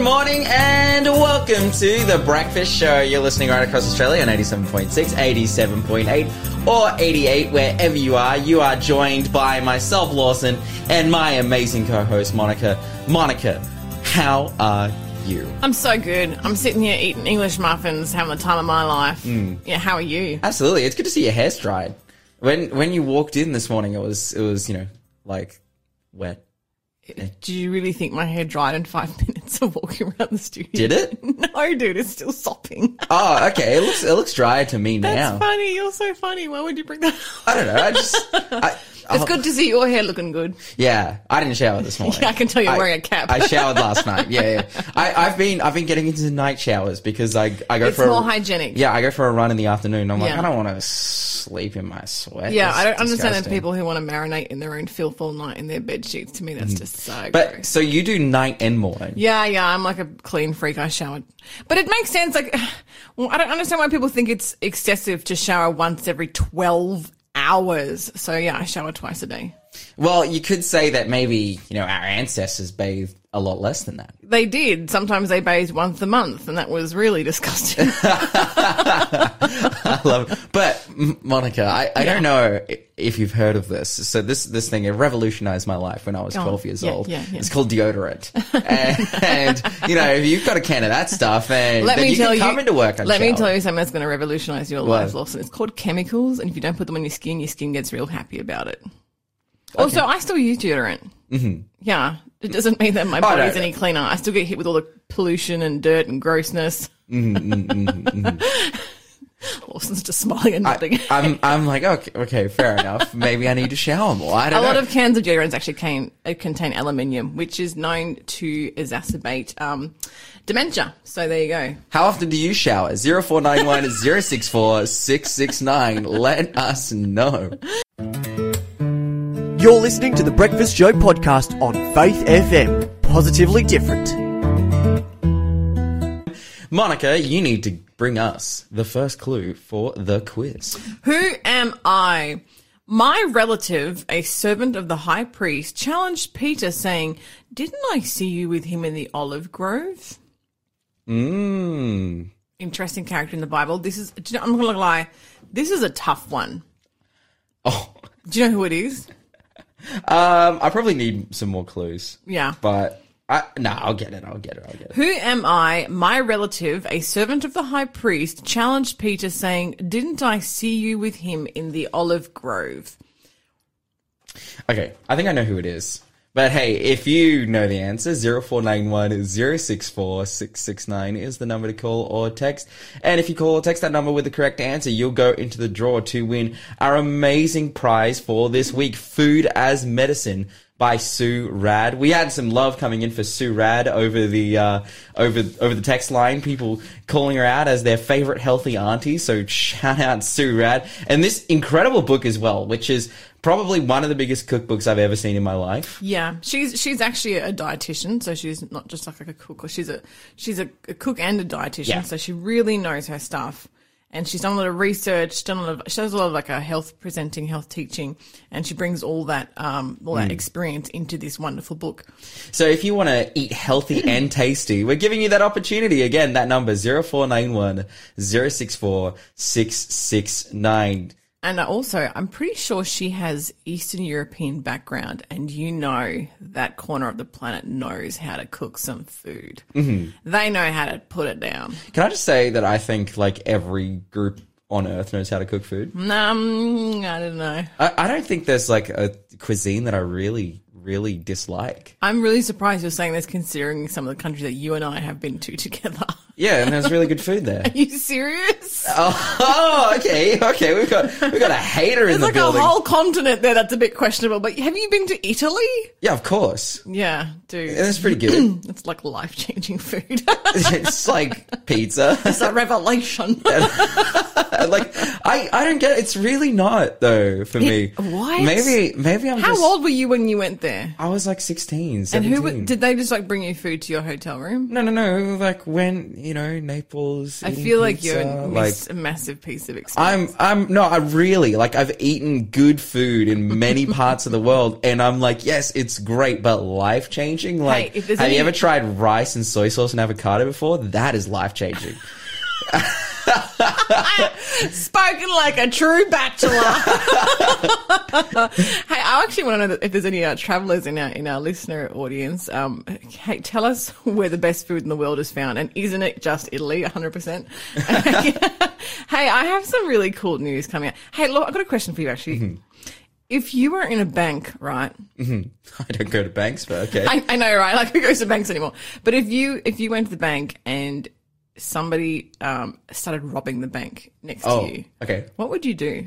morning and welcome to the Breakfast Show. You're listening right across Australia on 87.6, 87.8, or 88, wherever you are. You are joined by myself, Lawson, and my amazing co-host, Monica. Monica, how are you? I'm so good. I'm sitting here eating English muffins, having the time of my life. Mm. Yeah, how are you? Absolutely, it's good to see your hair's dried. When when you walked in this morning, it was it was you know like wet. Do you really think my hair dried in five minutes of walking around the studio? Did it? No, dude, it's still sopping. Oh, okay. It looks it looks drier to me That's now. funny. You're so funny. Why would you bring that up? I don't know. I just I, It's oh, good to see your hair looking good. Yeah, I didn't shower this morning. Yeah, I can tell you're I- wearing a cap. I showered last night. Yeah, yeah. I, I've been I've been getting into night showers because I I go It's for more a, hygienic. Yeah, I go for a run in the afternoon. I'm like Yeah. I don't want to sleep in my sweat. Yeah, It's I don't understand the people who want to marinate in their own filth all night in their bed sheets. To me, that's mm-hmm. just so. But gross. so you do night and morning. Yeah, yeah, I'm like a clean freak. I showered. But it makes sense. Like, well, I don't understand why people think it's excessive to shower once every 12 hours. So, yeah, I shower twice a day. Well, you could say that maybe you know our ancestors bathed a lot less than that. They did. Sometimes they bathed once a month, and that was really disgusting. I love it. But Monica, I, I don't know if you've heard of this. So this this thing it revolutionized my life when I was 12 years Yeah, old. yeah, yeah. It's called deodorant. and, and, you know, if you've got a can of that stuff and let me you tell you. come into work let me tell you something that's going to revolutionize your What? life, Lawson. It's called chemicals, and if you don't put them on your skin, your skin gets real happy about it. Also, I still use deodorant. Mm-hmm. Yeah, it doesn't mean that my body's any cleaner. I still get hit with all the pollution and dirt and grossness. Mm-hmm, Lawson's just smiling and nodding. I'm I'm like okay, okay, fair enough. Maybe I need to shower more. I A don't lot know. of cans of deodorants actually can, uh, contain aluminium, which is known to exacerbate um, dementia. So there you go. How often do you shower? 0491 064 669. Let us know. You're listening to the Breakfast Show podcast on Faith FM. Positively different. Monica, you need to bring us the first clue for the quiz. Who am I? My relative, a servant of the high priest, challenged Peter, saying, Didn't I see you with him in the olive grove? Mmm. Interesting character in the Bible. This is, do you know, I'm not going to lie, this is a tough one. Oh. Do you know who it is? Um, I probably need some more clues. Yeah. But I no, I'll get it. I'll get it. I'll get it. Who am I? My relative, a servant of the high priest, challenged Peter, saying, Didn't I see you with him in the olive grove? Okay, I think I know who it is. But hey, if you know the answer, 0491 064 669 is the number to call or text. And if you call or text that number with the correct answer, you'll go into the draw to win our amazing prize for this week, Food as Medicine by Sue Radd. We had some love coming in for Sue Radd over the uh, over over the text line. People calling her out as their favorite healthy auntie. So shout out Sue Radd and this incredible book as well, which is probably one of the biggest cookbooks I've ever seen in my life. Yeah, she's she's actually a dietitian, so she's not just like a cook. She's a she's a, a cook and a dietitian, Yeah. so she really knows her stuff. And she's done a lot of research, done a lot of, she does a lot of like a health presenting, health teaching, and she brings all that um all Mm. that experience into this wonderful book. So if you want to eat healthy and tasty, we're giving you that opportunity. Again, that number 0491 064 669. And also, I'm pretty sure she has Eastern European background, and you know that corner of the planet knows how to cook some food. Mm-hmm. They know how to put it down. Can I just say that I think like every group on earth knows how to cook food? Um, I don't know. I, I don't think there's like a cuisine that I really, really dislike. I'm really surprised you're saying this, considering some of the countries that you and I have been to together. Yeah, and there's really good food there. Are you serious? Oh, okay, okay. We've got we've got a hater in There's the like building. a whole continent there that's a bit questionable. But have you been to Italy? yeah, of course. Yeah, dude. That's pretty good. It's like life changing food. it's like pizza. it's a revelation. like I, I don't get. it. It's really not though for me. what? Maybe maybe I'm How just. old were you when you went there? I was like 16, And who did they just like bring you food to your hotel room? No, no, no. Like when you know, Naples. I feel like pizza, you're like a massive piece of experience. I'm I'm no, I really like I've eaten good food in many parts of the world and I'm like, yes, it's great, but life changing. Like there's have you ever tried rice and soy sauce and avocado before? That is life changing. Spoken like a true bachelor. hey, I actually want to know if there's any uh, travelers in our in our listener audience. Um, hey, tell us where the best food in the world is found, and isn't it just Italy? 100. percent Hey, I have some really cool news coming out. Hey, look, I've got a question for you actually. If you were in a bank, right? I don't go to banks, but okay. I, I know, right? Like who goes to banks anymore? But if you if you went to the bank and somebody um, started robbing the bank next oh, to you, okay. what would you do?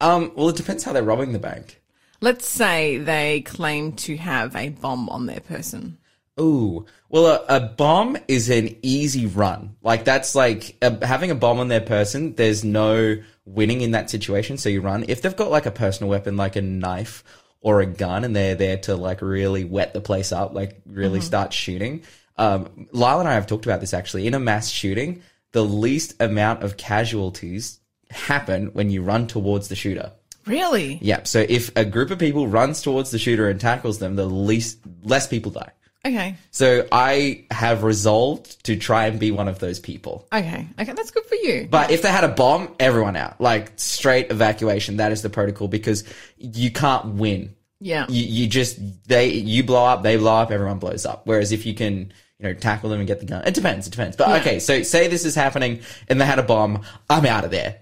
Um, well, it depends how they're robbing the bank. Let's say they claim to have a bomb on their person. Ooh, well, a, a bomb is an easy run. Like that's like uh having a bomb on their person. There's no winning in that situation, so you run. If they've got like a personal weapon, like a knife or a gun, and they're there to like really wet the place up, like really start shooting. Um, Lyle and I have talked about this actually. In a mass shooting, the least amount of casualties happen when you run towards the shooter. Really? Yeah. So if a group of people runs towards the shooter and tackles them, the least less people die. Okay. So I have resolved to try and be one of those people. Okay. Okay. That's good for you. But if they had a bomb, everyone out. Like straight evacuation. That is the protocol because you can't win. yeah. You, you just, they, you blow up, they blow up, everyone blows up. Whereas if you can, you know, tackle them and get the gun, it depends, it depends. But Yeah. okay, so say this is happening and they had a bomb, I'm out of there.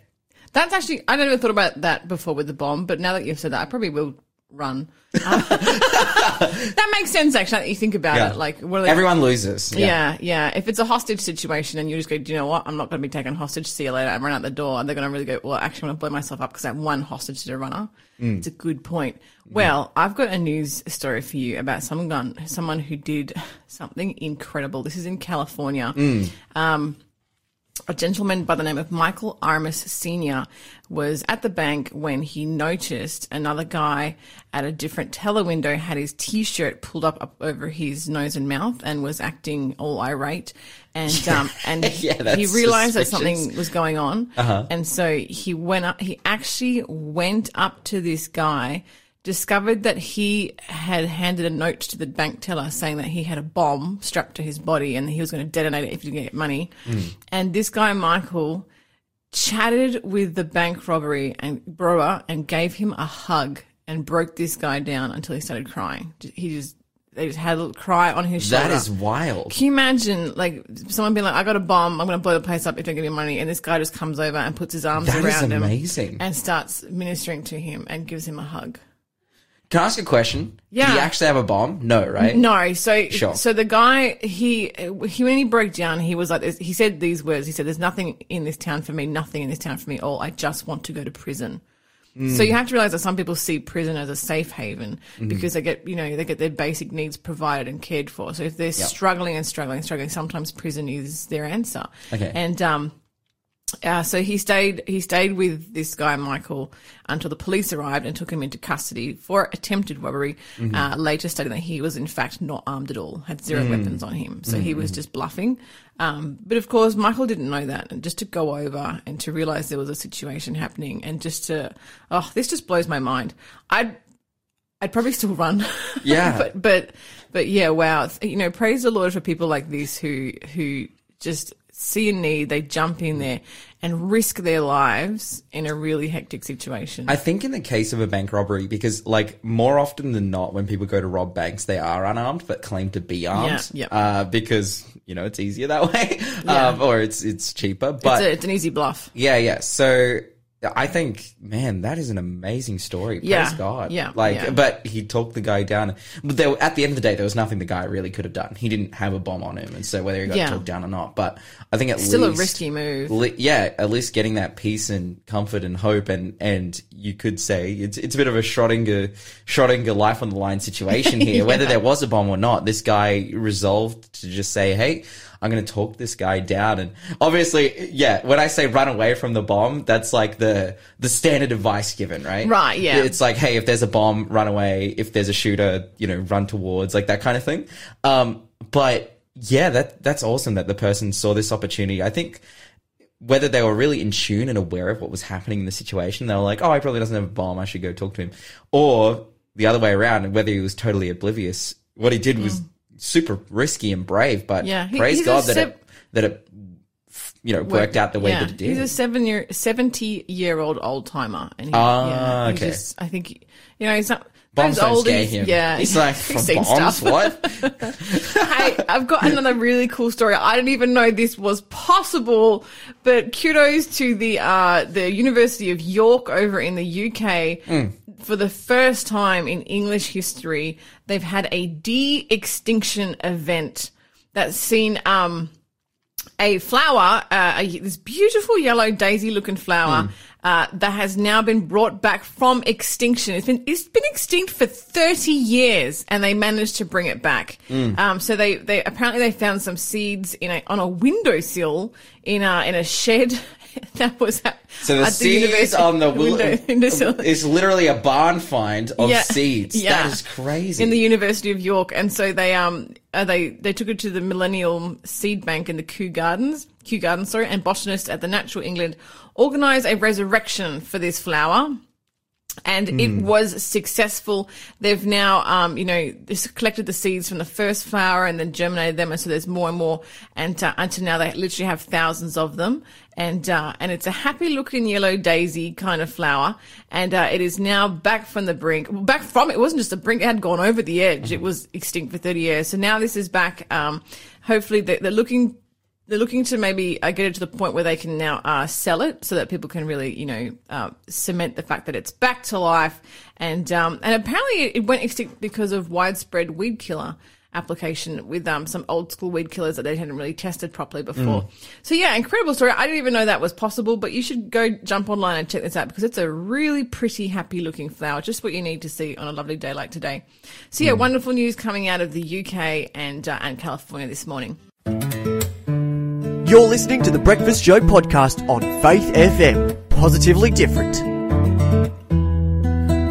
That's actually, I never thought about that before with the bomb, but now that you've said that, I probably will run. that makes sense, actually. You think about Yeah. it. Like, what are they? Everyone loses. yeah, yeah. If it's a hostage situation and you just go, do you know what? I'm not going to be taken hostage. See you later. I run out the door. And they're going to really go, well, actually, I'm going to blow myself up because I have one hostage to a runner. It's a good point. Well, I've got a news story for you about someone, someone who did something incredible. This is in California. Um, a gentleman by the name of Michael Armis Sr. was at the bank when he noticed another guy at a different teller window had his t-shirt pulled up, up over his nose and mouth and was acting all irate. And, um, and he, Yeah, he realized that something was going on. And so he went up, he actually went up to this guy discovered that he had handed a note to the bank teller saying that he had a bomb strapped to his body and he was going to detonate it if he didn't get money. Hmm. And this guy, Michael, chatted with the bank robbery and robber and gave him a hug and broke this guy down until he started crying. He just, they just had a little cry on his shoulder. That is wild. Can you imagine, like, someone being like, I got a bomb, I'm going to blow the place up if you don't give me money, and this guy just comes over and puts his arms That around him amazing. and starts ministering to him and gives him a hug. Can I ask a question? Yeah. Did he actually have a bomb? No, right? No, so Sure. so the guy he he when he broke down, he was like, he said these words. He said, "There's nothing in this town for me, nothing in this town for me. All I just want to go to prison." So you have to realize that some people see prison as a safe haven Mm-hmm. because they get you know they get their basic needs provided and cared for. So if they're struggling and struggling and struggling, sometimes prison is their answer. Okay. and um. Uh, so he stayed. He stayed with this guy Michael until the police arrived and took him into custody for attempted robbery. Uh, later, stating that he was in fact not armed at all, had 0 weapons on him, so he was just bluffing. Um, but of course, Michael didn't know that, and just to go over and to realize there was a situation happening, and just to oh, this just blows my mind. I'd I'd probably still run. Yeah. but but but yeah, wow. You know, praise the Lord for people like this who who just see a need, they jump in there and risk their lives in a really hectic situation. I think in the case of a bank robbery, because like more often than not, when people go to rob banks, they are unarmed but claim to be armed. Yeah, yeah. Uh, because you know it's easier that way, Yeah. um, or it's it's cheaper. it's, But a, it's an easy bluff. yeah, yeah. So I think, man, that is an amazing story. Praise Yeah, God. yeah, Like, yeah. but he talked the guy down. But there, at the end of the day, there was nothing the guy really could have done. He didn't have a bomb on him, and so whether he got Yeah. talked down or not, but I think at Still a risky move. li- yeah, at least getting that peace and comfort and hope, and and you could say it's it's a bit of a Schrodinger Schrodinger life on the line situation here. Whether there was a bomb or not, this guy resolved to just say, "Hey, I'm going to talk this guy down." And obviously, yeah, when I say run away from the bomb, that's like the the standard advice given, right? Right, yeah. It's like, hey, if there's a bomb, run away. If there's a shooter, you know, run towards, like that kind of thing. Um, but yeah, that that's awesome that the person saw this opportunity. I think whether they were really in tune and aware of what was happening in the situation, they were like, "Oh, he probably doesn't have a bomb. I should go talk to him," or the other way around, and whether he was totally oblivious. What he did was super risky and brave, but. Yeah, he- praise God that sep- it that it you know worked out the way yeah. that it did. He's a seven year, seventy year old old timer, and he, Ah, yeah, okay. just, I think you know he's not. Bombs those don't scare oldies- him. Yeah, he's like bombs. stuff. What? hey, I've got another really cool story. I didn't even know this was possible, but kudos to the uh, the University of York over in the UK. For the first time in English history, they've had a de-extinction event that's seen um, a flower, uh, a, this beautiful yellow daisy-looking flower. Uh, that has now been brought back from extinction. It's been it's been extinct for thirty years, and they managed to bring it back. Um, so they they apparently they found some seeds in a on a windowsill in a in a shed that was at, So the at seeds on the will- window- windowsill. is literally a barn find of Yeah. seeds. Yeah. That is crazy. in the University of York, and so they um uh, they they took it to the Millennium Seed Bank in the Kew Gardens, Kew Gardens, sorry, and botanists at the Natural England organised a resurrection for this flower. And it was successful. They've now, um, you know, collected the seeds from the first flower and then germinated them, and so there's more and more. And uh, until now, they literally have thousands of them. And uh, and it's a happy-looking yellow daisy kind of flower. And uh, it is now back from the brink, well, back from it wasn't just a brink; it had gone over the edge. It was extinct for 30 years. So now this is back. Um, hopefully, they're, they're looking they're looking to maybe uh, get it to the point where they can now uh, sell it so that people can really, you know, uh, cement the fact that it's back to life. And um, and apparently it went extinct because of widespread weed killer application with um, some old school weed killers that they hadn't really tested properly before. So yeah, incredible story. I didn't even know that was possible, but you should go jump online and check this out because it's a really pretty, happy looking flower. Just what you need to see on a lovely day like today. So yeah, wonderful news coming out of the UK and uh, and California this morning. You're listening to the Breakfast Show podcast on Faith FM. Positively different.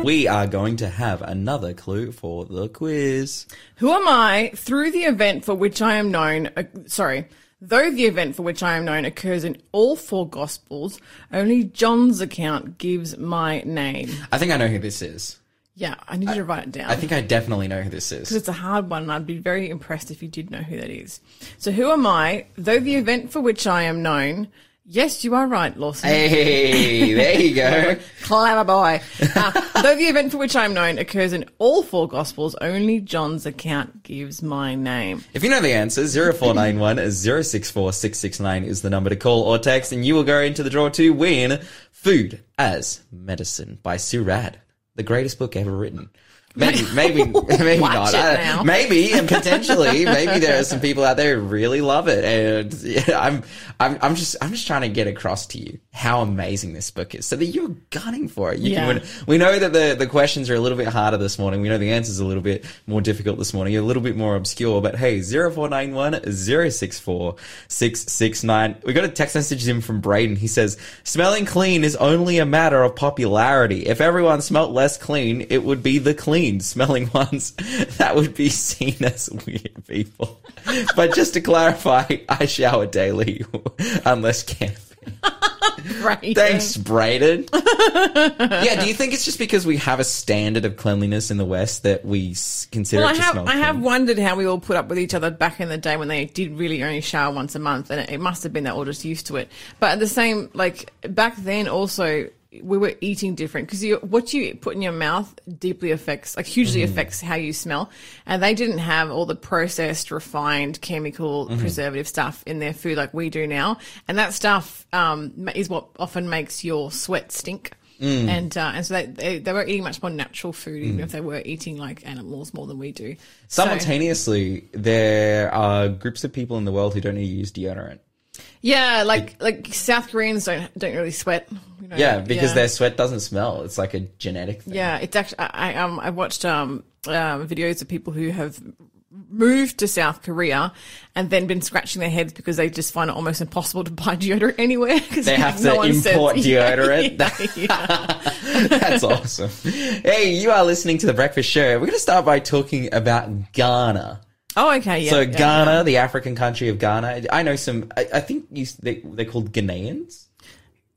we are going to have another clue for the quiz. Who am I through the event for which I am known? Uh, sorry. Though the event for which I am known occurs in all four Gospels, only John's account gives my name. I think I know who this is. Yeah, I need you to write it down. I think I definitely know who this is. Because it's a hard one, and I'd be very impressed if you did know who that is. So, who am I? Though the event for which I am known. Yes, you are right, Lawson. Hey, there you go. Clever boy. Uh, though the event for which I am known occurs in all four Gospels, only John's account gives my name. If you know the answer, 0491 064 669 is the number to call or text, and you will go into the draw to win Food as Medicine by Sue Radd, the greatest book ever written. Maybe, maybe, maybe not. I- maybe and potentially, maybe there are some people out there who really love it, and yeah, I'm, I'm, I'm just, I'm just trying to get across to you how amazing this book is, so that you're gunning for it. You Yeah. can win. We know that the the questions are a little bit harder this morning. We know the answers are a little bit more difficult this morning, a little bit more obscure. But hey, 0491 064 669. We got a text message in from Braden. He says, "Smelling clean is only a matter of popularity. If everyone smelt less clean, it would be the clean smelling ones that would be seen as weird people." but just to clarify, I shower daily, unless camping. Right. Thanks, Braden. yeah, do you think it's just because we have a standard of cleanliness in the West that we consider Well, I have I have wondered how we all put up with each other back in the day when they did really only shower once a month, and it, it must have been that we're just used to it. But at the same, like back then, also we were eating different because you, what you put in your mouth deeply affects, like hugely Mm-hmm. affects how you smell. And they didn't have all the processed, refined, chemical, Mm-hmm. preservative stuff in their food like we do now. And that stuff um, is what often makes your sweat stink. Mm. And uh, and so they, they they were eating much more natural food, even if they were eating like animals more than we do. So- Simultaneously, there are groups of people in the world who don't need to use deodorant. Yeah, like like South Koreans don't don't really sweat. you know, Yeah, because yeah. their sweat doesn't smell. It's like a genetic thing. yeah, it's actually I I, um I watched um, um videos of people who have moved to South Korea and then been scratching their heads because they just find it almost impossible to buy deodorant anywhere because They have to import deodorant. Yeah, yeah. That's awesome. Hey, you are listening to The Breakfast Show. We're going to start by talking about Ghana. Oh, okay, yeah. so yeah, Ghana, yeah. the African country of Ghana, I know some. I, I think you, they, they're called Ghanaians.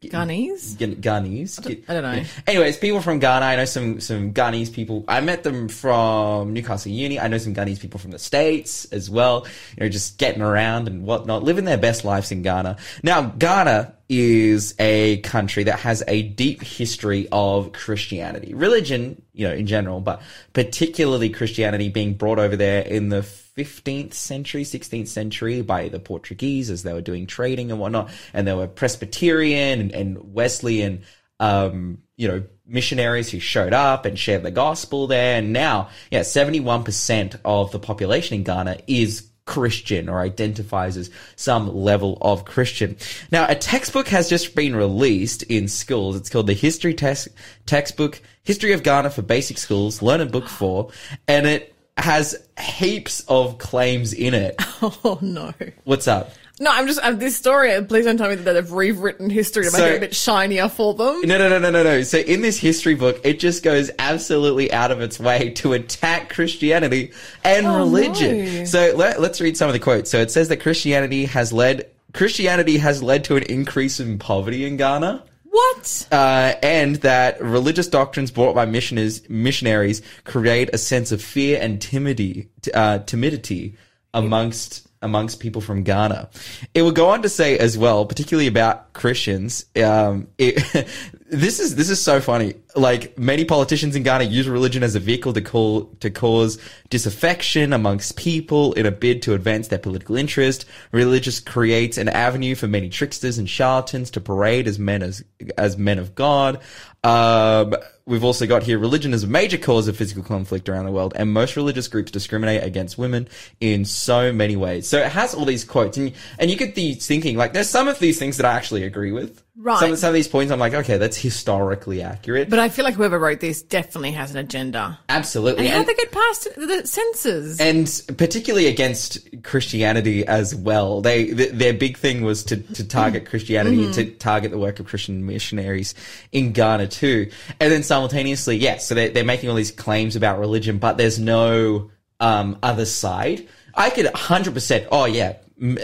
Ghanese. Ghan- Ghanese. I don't know. Anyways, people from Ghana. I know some some Ghanese people. I met them from Newcastle Uni. I know some Ghanese people from the states as well. You know, just getting around and whatnot, living their best lives in Ghana. Now, Ghana is a country that has a deep history of Christianity, religion, you know, in general, but particularly Christianity being brought over there in the 15th century, 16th century by the Portuguese as they were doing trading and whatnot. And there were Presbyterian and, and Wesleyan, um, you know, missionaries who showed up and shared the gospel there. And now, yeah, 71% of the population in Ghana is Christian or identifies as some level of Christian. Now, a textbook has just been released in schools. It's called the History Text Textbook History of Ghana for Basic Schools, Learn a Book 4, and it has heaps of claims in it. Oh no. What's up? No, I'm just uh, this story. Please don't tell me that they've rewritten history to make So- it a bit shinier for them. No, no, no, no, no, no. So in this history book, it just goes absolutely out of its way to attack Christianity and Oh, religion. no. So let, let's read some of the quotes. So it says that Christianity has led Christianity has led to an increase in poverty in Ghana. What? Uh, and that religious doctrines brought by missionaries, missionaries create a sense of fear and timidity, uh, timidity amongst amongst people from Ghana. It would go on to say as well, particularly about Christians. Um, it, this is this is so funny. Like many politicians in Ghana use religion as a vehicle to call to cause disaffection amongst people in a bid to advance their political interest. Religious creates an avenue for many tricksters and charlatans to parade as men as as men of God. Um, we've also got here religion is a major cause of physical conflict around the world, and most religious groups discriminate against women in so many ways. So it has all these quotes, and and you get the thinking like there's some of these things that I actually agree with. Right. Some, some of these points I'm like, okay, that's historically accurate. But I feel like whoever wrote this definitely has an agenda. Absolutely. And And- they get past the censors? and particularly against Christianity as well. They th- their big thing was to to target Christianity, to target the work of Christian missionaries in Ghana too, and then simultaneously, yes, so they're, they're making all these claims about religion, but there's no um, other side. I could 100%, oh yeah,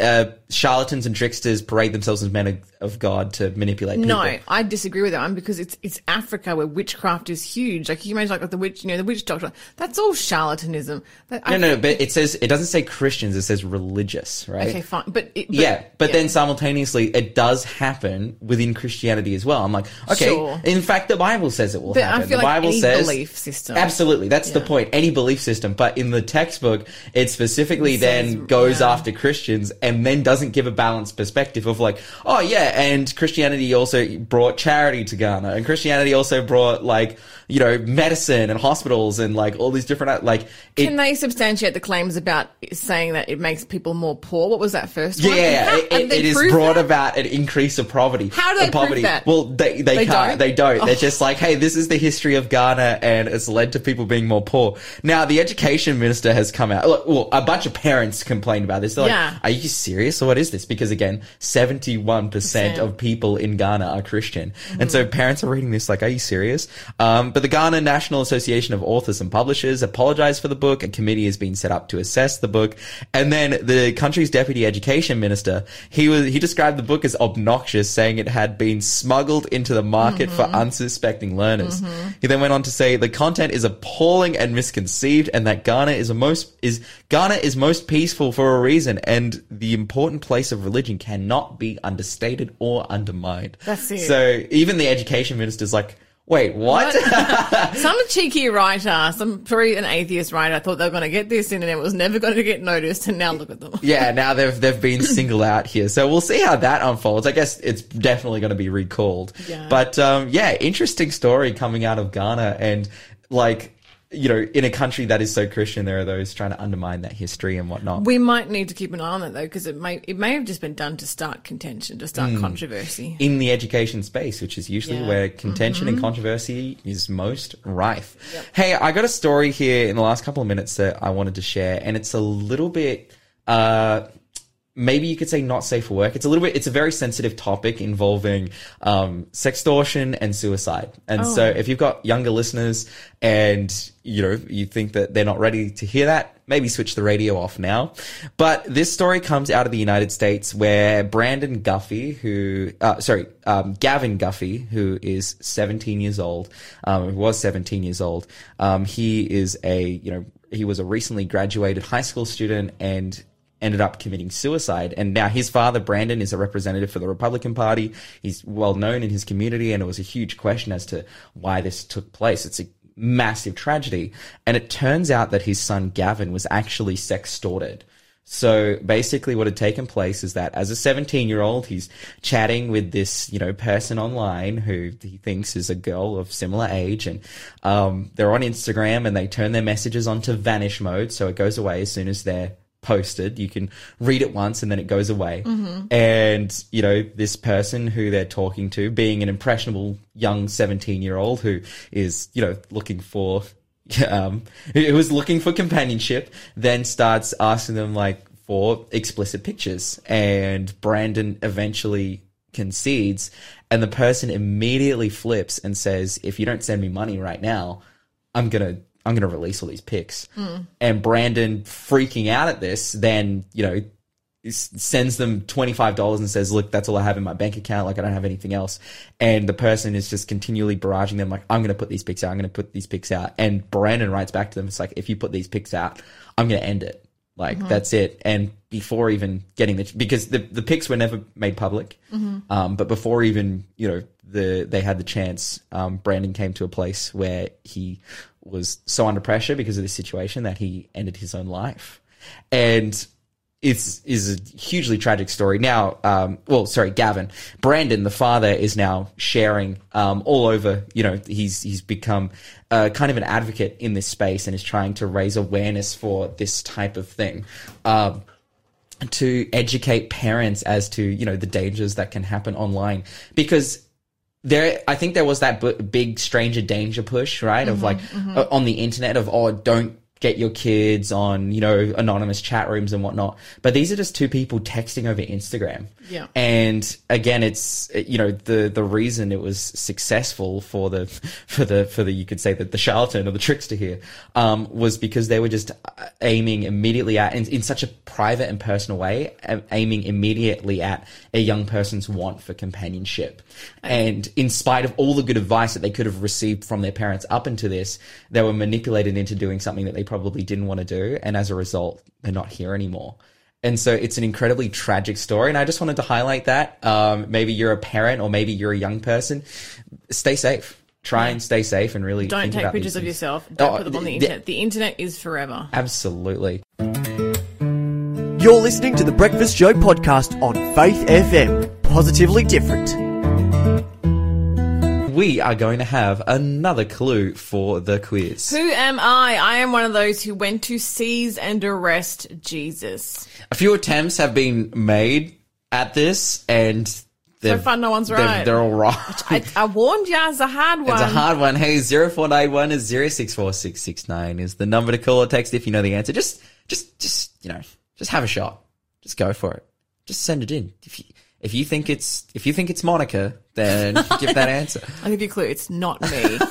uh, charlatans and tricksters parade themselves as men of, God to manipulate people. no, I disagree with that one because it's it's Africa where witchcraft is huge. Like you imagine, like the witch, you know, the witch doctor. That's all charlatanism. That, I No, no, but it says, it doesn't say Christians, it says religious, right? Okay, fine, but, it, but yeah, but yeah. then simultaneously, it does happen within Christianity as well. I'm like, okay. Sure. In fact, the Bible says it will But I happen. feel the like Bible any says belief system. Absolutely, that's the point. Any belief system, but in the textbook, it specifically It then goes yeah. after Christians and then doesn't give a balanced perspective of like, oh yeah, and Christianity also brought charity to Ghana, and Christianity also brought like, you know, medicine and hospitals and like all these different like. It, Can they substantiate the claims about saying that it makes people more poor? What was that first Yeah, one? yeah, How- it, it, it is brought that? about an increase of poverty. How do they poverty. prove that? Well, they they, They can't. don't? They don't. They're Oh. just like, hey, this is the history of Ghana, and it's led to people being more poor. Now, the education minister has come out. Look, well, a bunch of parents complained about this. They're like, Yeah. are you serious, or what is this? Because again, seventy-one percent of people in Ghana are Christian, and so parents are reading this like, are you serious? Um, but the Ghana National Association of Authors and Publishers apologized for the book. A committee has been set up to assess the book, and then the country's deputy education minister he was he described the book as obnoxious, saying it had been smuggled into the market for mm-hmm. unsuspecting learners. Mm-hmm. He then went on to say the content is appalling and misconceived, and that Ghana is a most is Ghana is most peaceful for a reason, and the important place of religion cannot be understated or undermined. That's it. So even the education minister's like, wait, what? Some cheeky writer, some probably an atheist writer, thought they were going to get this in and it was never going to get noticed, and now look at them. yeah, now they've they've been singled out here. So we'll see how that unfolds. I guess it's definitely going to be recalled. Yeah. But um, yeah, interesting story coming out of Ghana and like you know, in a country that is so Christian, there are those trying to undermine that history and whatnot. We might need to keep an eye on that though, because it may it may have just been done to start contention, to start controversy. in the education space, which is usually Yeah. where contention and controversy is most rife. Hey, I got a story here in the last couple of minutes that I wanted to share, and it's a little bit, uh, maybe you could say not safe for work. It's a little bit, it's a very sensitive topic involving, um, sextortion and suicide. And so if you've got younger listeners and, you know, you think that they're not ready to hear that, maybe switch the radio off now. But this story comes out of the United States where Brandon Guffey, who, uh, sorry, um, Gavin Guffey, who is 17 years old, um, was 17 years old, um, he is a, you know, he was a recently graduated high school student and ended up committing suicide. And now his father, Brandon, is a representative for the Republican Party. He's well known in his community, and it was a huge question as to why this took place. It's a massive tragedy. And it turns out that his son, Gavin, was actually sextorted. So basically what had taken place is that as a 17 year old, he's chatting with this, you know, person online who he thinks is a girl of similar age and, um, they're on Instagram and they turn their messages onto vanish mode. So it goes away as soon as they're posted. You can read it once and then it goes away. And, you know, this person who they're talking to, being an impressionable young 17 year old who is, you know, looking for, um, who was looking for companionship, then starts asking them like for explicit pictures. And Brandon eventually concedes and the person immediately flips and says, if you don't send me money right now, I'm gonna I'm gonna release all these pics. And Brandon freaking out at this, then you know sends them twenty five dollars and says, "Look, that's all I have in my bank account. Like I don't have anything else." And the person is just continually barraging them, like, "I'm gonna put these pics out. I'm gonna put these pics out." And Brandon writes back to them, "It's like if you put these pics out, I'm gonna end it. Like that's it." And before even getting the because the the pics were never made public, um, but before even you know the they had the chance, um, Brandon came to a place where he was so under pressure because of this situation that he ended his own life, and it's is a hugely tragic story. Now, um, well, sorry, Gavin, Brandon, the father, is now sharing um, all over. You know, he's he's become uh, kind of an advocate in this space and is trying to raise awareness for this type of thing. Um, to educate parents as to you know the dangers that can happen online because there i think there was that b- big stranger danger push right of like uh, on the internet of oh don't get your kids on you know anonymous chat rooms and whatnot. But these are just two people texting over instagram. Yeah. and again it's you know the the reason it was successful for the for the for the you could say that the charlatan or the trickster here um was because they were just uh, aiming immediately at in, in such a private and personal way aiming immediately at a young person's want for companionship. And in spite of all the good advice that they could have received from their parents up into this they were manipulated into doing something that they probably didn't want to do and as a result they're not here anymore and so it's an incredibly tragic story. And I just wanted to highlight that. Um, maybe you're a parent or maybe you're a young person. Stay safe. Try and stay safe and really Don't think take about pictures these of yourself. Don't Oh, put them on the the- internet. The internet is forever. Absolutely. You're listening to the Breakfast Show podcast on Faith FM. Positively different. We are going to have another clue for the quiz. Who am I? I am one of those who went to seize and arrest Jesus. A few attempts have been made at this and So far, no one's they're, right. they're all wrong. I, I warned you, it's a hard one. It's a hard one. Hey, 0491 is 064669 is the number to call or text if you know the answer. Just, just, just, you know, just have a shot. Just go for it. Just send it in. If you, if you think it's, if you think it's Monica, then give that answer. I'll give you a clue. It's not me.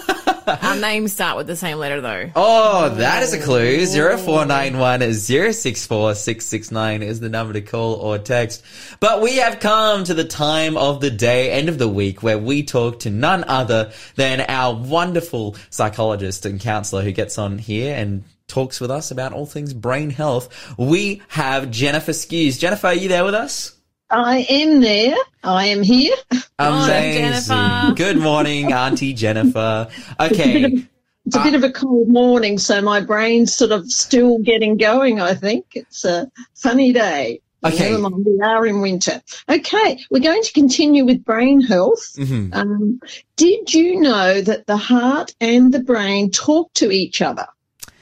Our names start with the same letter, though. Oh, that is a clue. 0491 is 064669 is the number to call or text. But we have come to the time of the day, end of the week, where we talk to none other than our wonderful psychologist and counselor who gets on here and talks with us about all things brain health. We have Jennifer Skews. Jennifer, are you there with us? I am there. I am here. Morning, Jennifer. Good morning, Auntie Jennifer. Okay. It's a bit of a cold morning, so my brain's sort of still getting going, I think. It's a funny day. Okay. Never mind, we are in winter. Okay, we're going to continue with brain health. Mhm. Um, did you know that the heart and the brain talk to each other?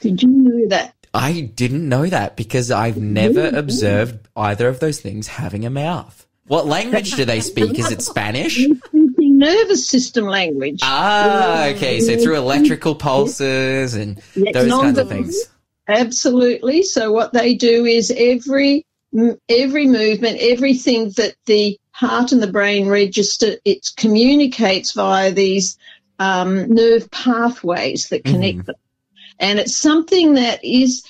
Did you know that? I didn't know that because I've never observed either of those things having a mouth. What language do they speak? Is it Spanish? Nervous system language. Ah, okay. So through electrical pulses and Yes, those kinds of things. Absolutely. So what they do is every every movement, everything that the heart and the brain register, it communicates via these um, nerve pathways that connect them. And it's something that is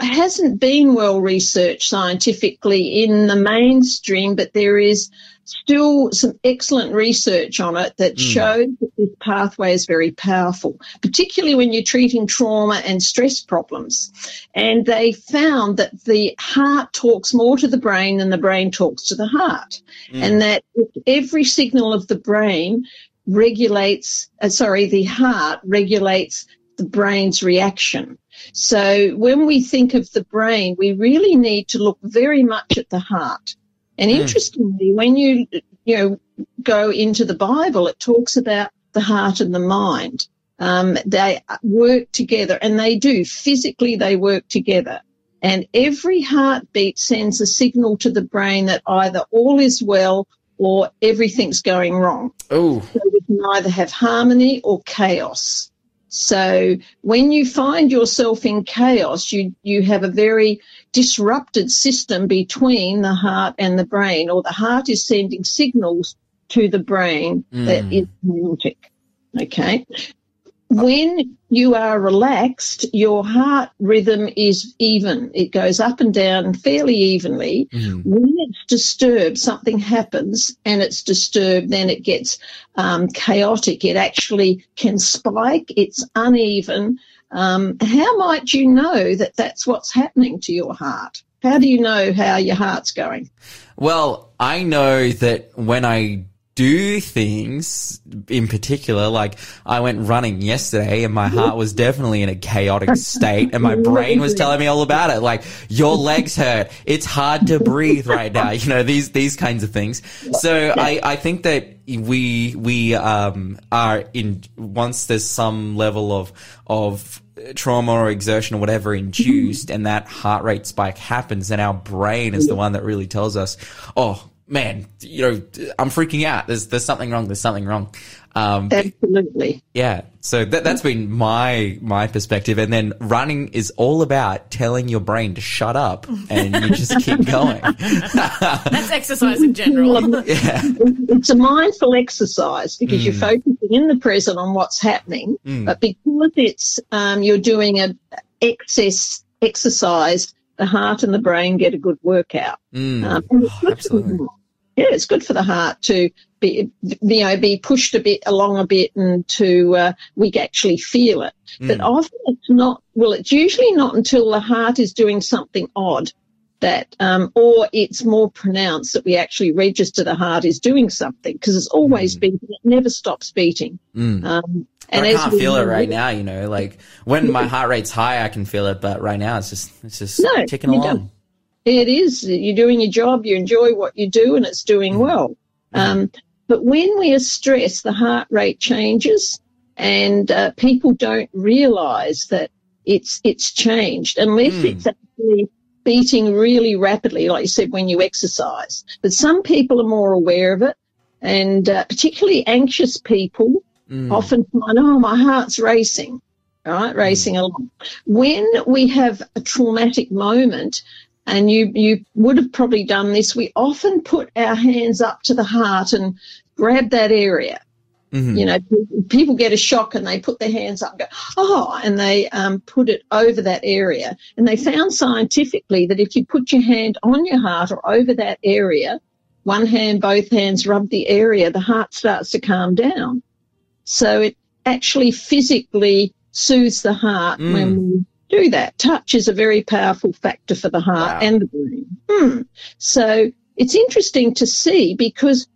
hasn't been well researched scientifically in the mainstream, but there is still some excellent research on it that shows that this pathway is very powerful, particularly when you're treating trauma and stress problems. And they found that the heart talks more to the brain than the brain talks to the heart. And that every signal of the brain regulates, uh, sorry, the heart regulates the brain's reaction. So when we think of the brain, we really need to look very much at the heart. And interestingly, when you, you know, go into the Bible, it talks about the heart and the mind. Um, they work together and they do physically, they work together. And every heartbeat sends a signal to the brain that either all is well or everything's going wrong. Oh, So we can either have harmony or chaos. So when you find yourself in chaos, you, you have a very disrupted system between the heart and the brain, or the heart is sending signals to the brain that hmm. is chaotic. Okay. When you are relaxed, your heart rhythm is even. It goes up and down fairly evenly. When it's disturbed, something happens and it's disturbed, then it gets um, chaotic. It actually can spike. It's uneven. Um, how might you know that that's what's happening to your heart? How do you know how your heart's going? Well, I know that when I do things in particular, like I went running yesterday and my heart was definitely in a chaotic state and my brain was telling me all about it. Like your legs hurt. It's hard to breathe right now. You know, these, these kinds of things. So I, I think that we, we, um, are in, once there's some level of, of, trauma or exertion or whatever induced and that heart rate spike happens then our brain is the one that really tells us oh man you know i'm freaking out there's there's something wrong there's something wrong um Absolutely. yeah so that that's been my my perspective and then running is all about telling your brain to shut up and you just keep going That's exercise in general. yeah. It's a mindful exercise because you're Mm. focusing in the present on what's happening, but because it's um, you're doing a excess exercise, the heart and the brain get a good workout. Mm. Um, and it's good for the absolutely. heart. Yeah, it's good for the heart to be, you know, be pushed a bit along a bit and to, uh, we actually feel it. But often it's not, well, it's usually not until the heart is doing something odd that, um, or it's more pronounced that we actually register the heart is doing something because it's always beating. It never stops beating. Um, and I can't feel it right now, you know, like when my heart rate's high, I can feel it, but right now it's just, it's just No, ticking along. don't. It is. You're doing your job. You enjoy what you do, and it's doing well. Um, but when we are stressed, the heart rate changes, and uh, people don't realise that it's it's changed unless it's actually beating really rapidly, like you said, when you exercise. But some people are more aware of it, and uh, particularly anxious people often find, oh, my heart's racing, right, racing along. When we have a traumatic moment, and you you would have probably done this, we often put our hands up to the heart and grab that area. You know, people get a shock and they put their hands up and go, oh, and they um, put it over that area. And they found scientifically that if you put your hand on your heart or over that area, one hand, both hands rub the area, the heart starts to calm down. So it actually physically soothes the heart when we do that. Touch is a very powerful factor for the heart Wow. and the brain. Hmm. So it's interesting to see because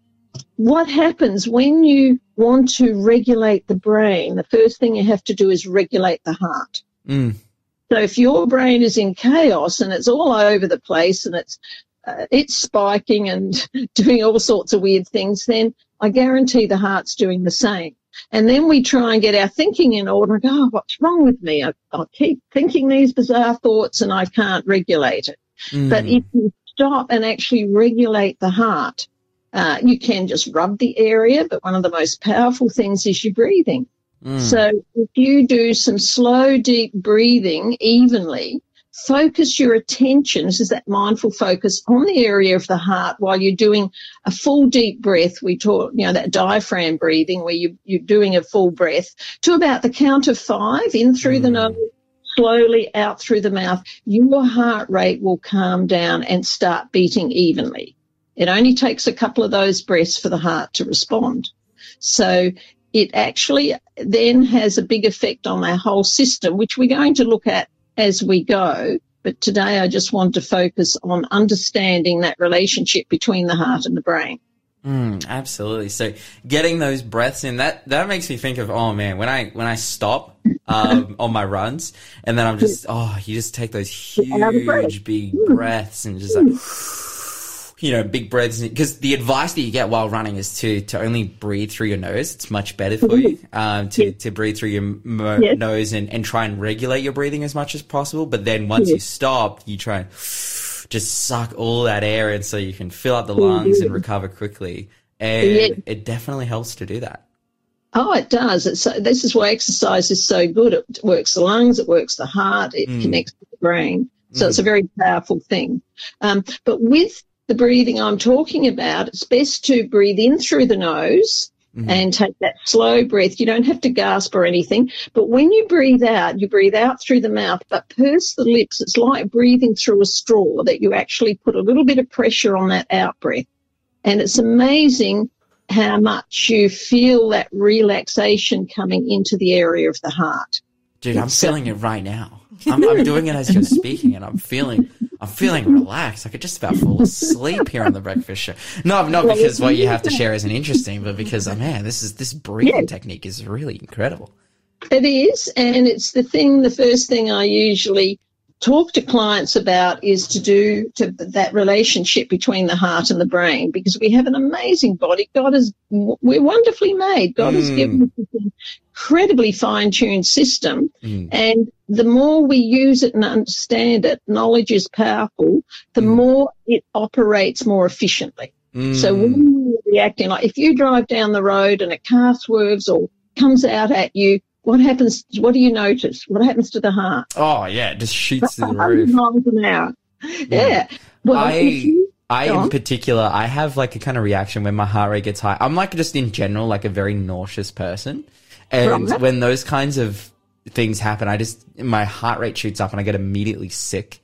what happens when you want to regulate the brain, the first thing you have to do is regulate the heart. Mm. So if your brain is in chaos and it's all over the place and it's uh, it's spiking and doing all sorts of weird things, then I guarantee the heart's doing the same. And then we try and get our thinking in order and go, oh, what's wrong with me? I, I keep thinking these bizarre thoughts and I can't regulate it. But if you stop and actually regulate the heart, uh, you can just rub the area, but one of the most powerful things is your breathing. So if you do some slow, deep breathing evenly focus your attention. This is that mindful focus on the area of the heart while you're doing a full deep breath. We talk, you know, that diaphragm breathing where you, you're doing a full breath to about the count of five in through the mm. nose, slowly out through the mouth. Your heart rate will calm down and start beating evenly. It only takes a couple of those breaths for the heart to respond. So it actually then has a big effect on our whole system, which we're going to look at as we go. But today I just want to focus on understanding that relationship between the heart and the brain. Mm, absolutely. So getting those breaths in that that makes me think of oh man when I when I stop um, on my runs and then I'm just oh you just take those huge big breaths and just like you know, big breaths because the advice that you get while running is to to only breathe through your nose. It's much better for you um, to to breathe through your mo- yes. nose and and try and regulate your breathing as much as possible. But then once yes. you stop, you try and just suck all that air in so you can fill up the lungs and recover quickly. And it definitely helps to do that. Oh, it does. It's, this is why exercise is so good. It works the lungs, it works the heart, it mm. connects to the brain. So mm. it's a very powerful thing. Um, but with the breathing I'm talking about, it's best to breathe in through the nose mm-hmm. and take that slow breath. You don't have to gasp or anything, but when you breathe out, you breathe out through the mouth, but purse the lips. It's like breathing through a straw that you actually put a little bit of pressure on that out breath. And it's amazing how much you feel that relaxation coming into the area of the heart. Dude, I'm feeling it right now. I'm, I'm, doing it as you're speaking, and I'm feeling, I'm feeling relaxed. I could just about fall asleep here on the breakfast show. No, not because what you have to share isn't interesting, but because, oh man, this is this breathing yeah. technique is really incredible. It is, and it's the thing. The first thing I usually talk to clients about is to do to that relationship between the heart and the brain because we have an amazing body. God is, we're wonderfully made. God mm. has given us this incredibly fine tuned system. Mm. And the more we use it and understand it, knowledge is powerful, the mm. more it operates more efficiently. So when you're reacting, like if you drive down the road and a car swerves or comes out at you, what happens? What do you notice? What happens to the heart? Oh yeah, it just shoots through the roof. Miles an hour. Yeah. yeah. Well, I, I in particular, I have like a kind of reaction when my heart rate gets high. I'm like just in general like a very nauseous person, and right. when those kinds of things happen, I just my heart rate shoots up and I get immediately sick,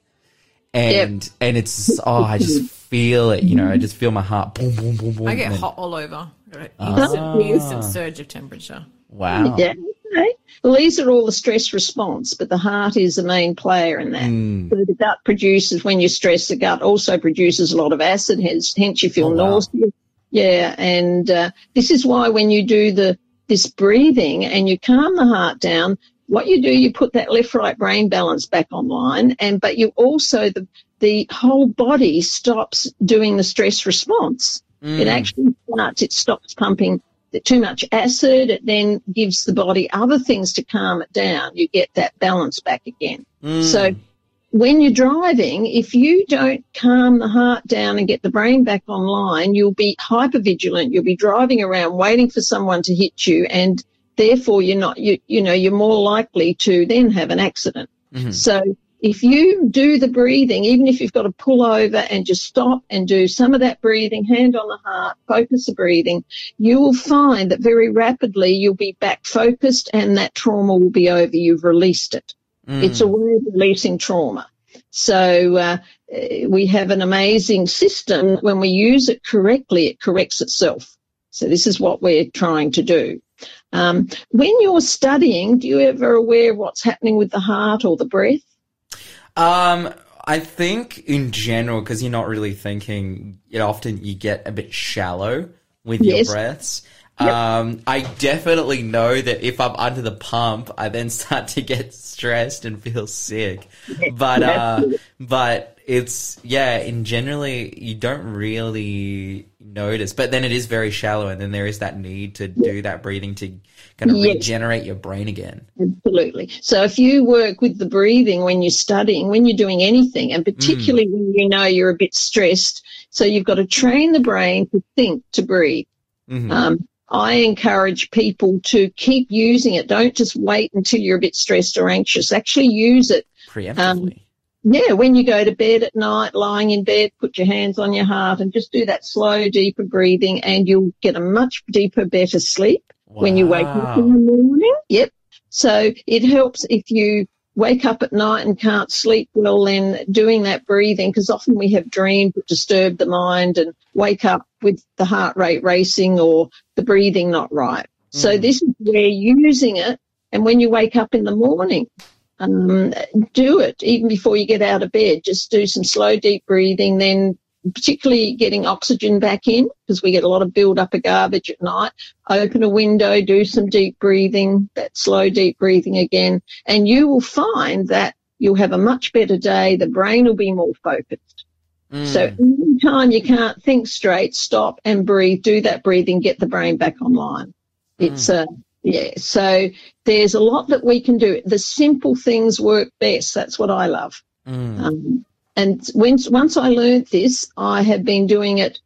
and yep. and it's oh I just feel it, you know, I just feel my heart boom boom boom boom. I get hot all over. Instant, ah. instant surge of temperature. Wow. Yeah. Okay. Well, these are all the stress response, but the heart is the main player in that. Mm. So the gut produces, when you stress, the gut also produces a lot of acid, hence, hence you feel oh, wow. nauseous. Yeah. And, uh, this is why when you do the, this breathing and you calm the heart down, what you do, you put that left right brain balance back online and, but you also, the, the whole body stops doing the stress response. Mm. It actually starts, it stops pumping too much acid, it then gives the body other things to calm it down. You get that balance back again. Mm. So when you're driving, if you don't calm the heart down and get the brain back online, you'll be hyper vigilant. You'll be driving around waiting for someone to hit you and therefore you're not, you, you know, you're more likely to then have an accident. Mm-hmm. So if you do the breathing, even if you've got to pull over and just stop and do some of that breathing, hand on the heart, focus the breathing, you will find that very rapidly you'll be back focused and that trauma will be over. You've released it. Mm. It's a way of releasing trauma. So uh, we have an amazing system. When we use it correctly, it corrects itself. So this is what we're trying to do. Um, when you're studying, do you ever aware what's happening with the heart or the breath? Um, I think in general, because you're not really thinking, it often you get a bit shallow with yes. your breaths. Yep. Um, I definitely know that if I'm under the pump, I then start to get stressed and feel sick. But, uh, but it's, yeah, in generally, you don't really notice, but then it is very shallow and then there is that need to do that breathing to kind of yes. regenerate your brain again. Absolutely. So if you work with the breathing when you're studying, when you're doing anything, and particularly mm. when you know you're a bit stressed, so you've got to train the brain to think, to breathe. Mm-hmm. Um, I encourage people to keep using it. Don't just wait until you're a bit stressed or anxious. Actually use it. Preemptively. Um, yeah, when you go to bed at night, lying in bed, put your hands on your heart and just do that slow, deeper breathing and you'll get a much deeper, better sleep when you wake up in the morning. Yep. So it helps if you wake up at night and can't sleep well, then doing that breathing, because often we have dreams that disturb the mind and wake up with the heart rate racing or the breathing not right. Mm. So this is where using it. And when you wake up in the morning, um, do it even before you get out of bed. Just do some slow, deep breathing, then particularly getting oxygen back in because we get a lot of build up of garbage at night. Open a window, do some deep breathing, that slow, deep breathing again, and you will find that you'll have a much better day. The brain will be more focused. Mm. So every time you can't think straight, stop and breathe, do that breathing, get the brain back online. Mm. It's a, uh, yeah. So there's a lot that we can do. The simple things work best. That's what I love. Mm. Um, and once, once I learned this, I have been doing it,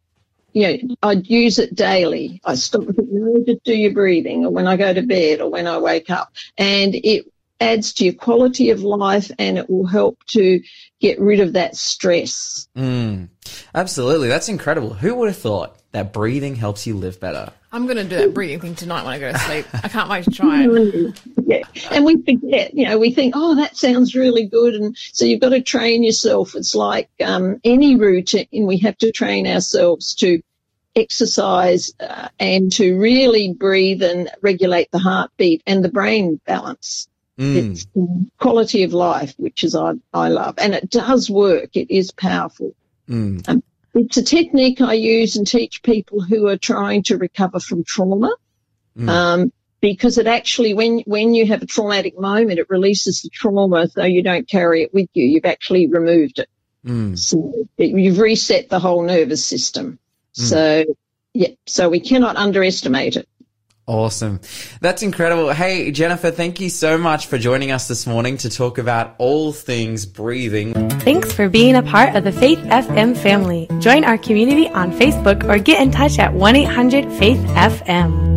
you know, I'd use it daily. I stop and think, just do your breathing or when I go to bed or when I wake up. And it adds to your quality of life and it will help to get rid of that stress. Mm, absolutely. That's incredible. Who would have thought that breathing helps you live better? I'm going to do that breathing thing tonight when I go to sleep. I can't wait to try it. yeah. And we forget, you know, we think, oh, that sounds really good. And so you've got to train yourself. It's like um, any routine. We have to train ourselves to exercise uh, and to really breathe and regulate the heartbeat and the brain balance. Mm. It's quality of life, which is I, I love. And it does work. It is powerful. Mm. Um, it's a technique I use and teach people who are trying to recover from trauma. Mm. Um, because it actually, when, when you have a traumatic moment, it releases the trauma so you don't carry it with you. You've actually removed it. Mm. So it, you've reset the whole nervous system. Mm. So yeah, so we cannot underestimate it. Awesome. That's incredible. Hey, Jennifer, thank you so much for joining us this morning to talk about all things breathing. Thanks for being a part of the Faith FM family. Join our community on Facebook or get in touch at 1 800 Faith FM.